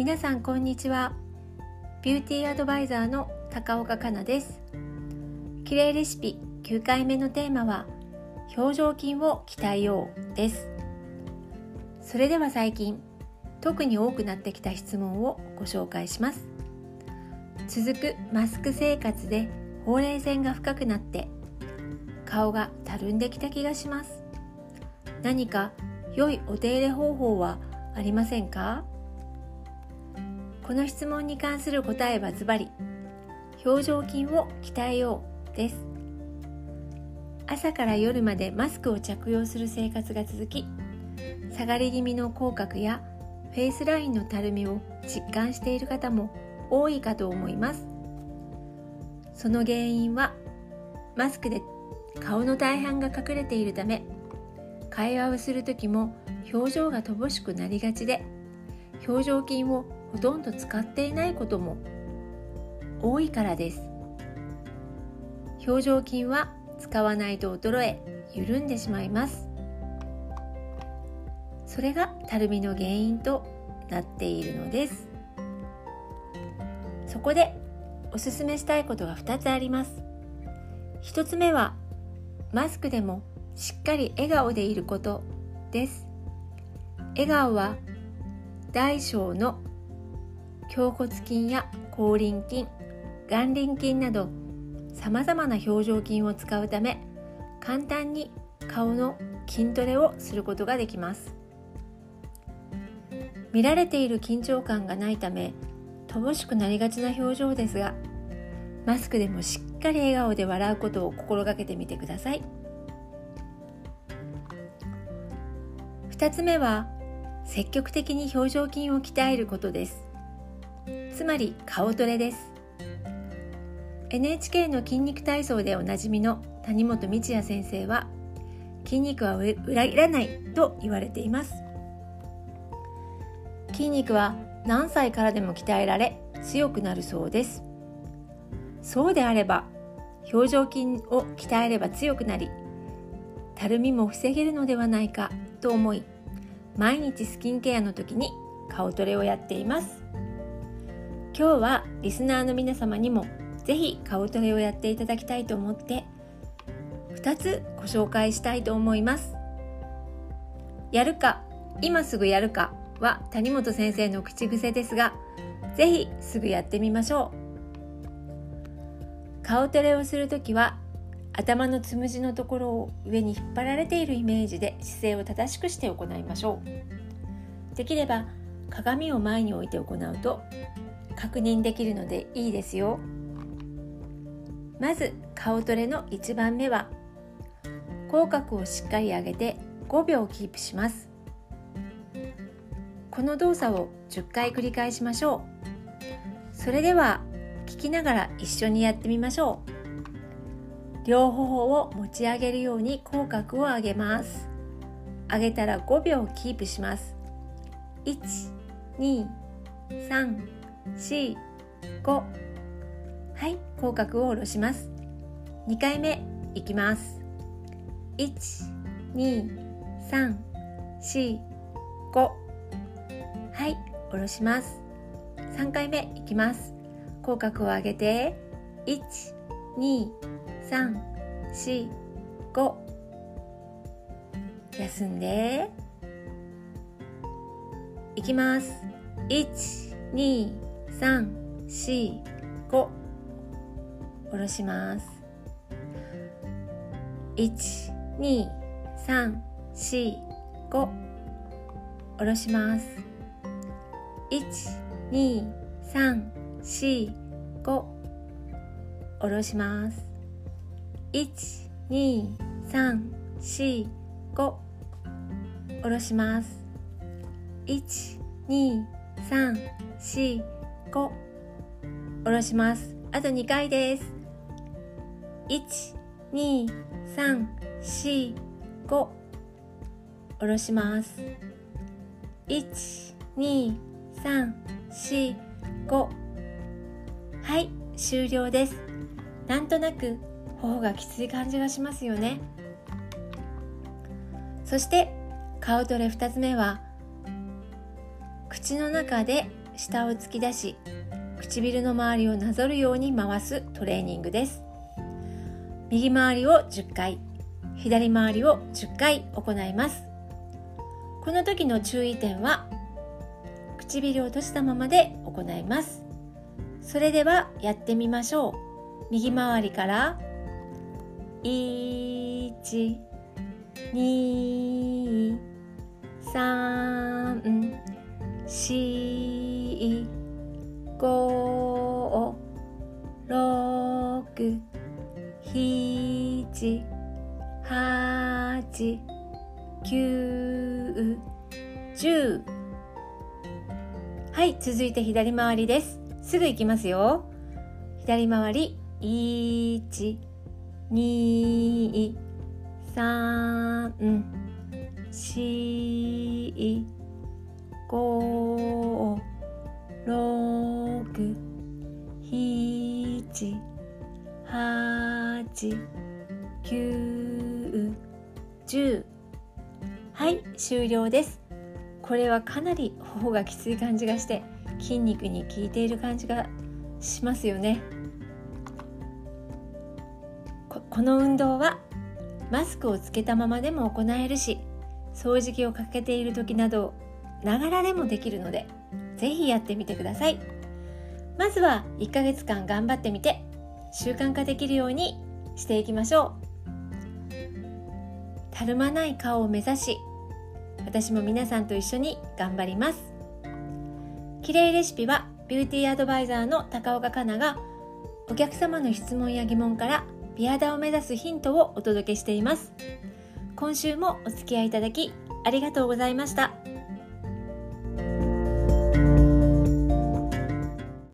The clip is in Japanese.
皆さんこんにちは。ビューティーアドバイザーの高岡香奈です。綺麗レシピ9回目のテーマは表情筋を鍛えようです。それでは最近特に多くなってきた質問をご紹介します。続くマスク生活でほうれい線が深くなって顔がたるんできた気がします。何か良いお手入れ方法はありませんか？この質問に関する答えはズバリ表情筋を鍛えようです。朝から夜までマスクを着用する生活が続き下がり気味の口角やフェイスラインのたるみを実感している方も多いかと思います。その原因はマスクで顔の大半が隠れているため会話をする時も表情が乏しくなりがちで表情筋をほとんど使っていないことも多いからです。表情筋は使わないと衰え緩んでしまいます。それがたるみの原因となっているのです。そこでおすすめしたいことが2つあります。1つ目はマスクでもしっかり笑顔でいることです。笑顔は大小の胸骨筋や口輪筋眼輪筋などさまざまな表情筋を使うため簡単に顔の筋トレをすることができます。見られている緊張感がないため乏しくなりがちな表情ですがマスクでもしっかり笑顔で笑うことを心がけてみてください。2つ目は積極的に表情筋を鍛えることです。つまり顔トレです。NHK の筋肉体操でおなじみの谷本道也先生は筋肉は裏切らないと言われています。筋肉は何歳からでも鍛えられ強くなるそうです。そうであれば表情筋を鍛えれば強くなりたるみも防げるのではないかと思い毎日スキンケアの時に顔トレをやっています。今日はリスナーの皆様にもぜひ顔トレをやっていただきたいと思って2つご紹介したいと思います。やるか今すぐやるかは谷本先生の口癖ですがぜひすぐやってみましょう。顔トレをするときは頭のつむじのところを上に引っ張られているイメージで姿勢を正しくして行いましょう。できれば鏡を前に置いて行うと確認できるのでいいですよ。まず顔トレの1番目は口角をしっかり上げて5秒キープします。この動作を10回繰り返しましょう。それでは聞きながら一緒にやってみましょう。両頬を持ち上げるように口角を上げます。上げたら5秒キープします。1 2 3 45はい口角を下ろします。2回目いきます。12345はい下ろします。3回目いきます。口角を上げて。1 2 3、4、5休んで。いきます。1、2、3、4、5下ろします。1、2、3、4、5下ろします。1、2、3、4、5下ろします。12345下ろします。1 2 3 4 5下ろします。あと2回です。12345下ろします。12345はい終了です。なんとなく頬がきつい感じがしますよね。そして顔トレ2つ目は口の中で下を突き出し唇の周りをなぞるように回すトレーニングです右回りを10回左回りを10回行いますこの時の注意点は唇を閉じたままで行いますそれではやってみましょう右回りから1。2。3。4 2 3 4 5 6 7 8 9 10はい続いて左回りです。すぐ行きますよ。左回り1 2 3 4 5 8 9 10はい終了です。これはかなり頬がきつい感じがして筋肉に効いている感じがしますよね。この運動はマスクをつけたままでも行えるし掃除機をかけている時などながらでもできるので是非やってみてください。まずは1ヶ月間頑張ってみて習慣化できるようにしていきましょう。たるまない顔を目指し私も皆さんと一緒に頑張ります。綺麗レシピはビューティーアドバイザーの高岡香奈がお客様の質問や疑問から美肌を目指すヒントをお届けしています。今週もお付き合いいただきありがとうございました。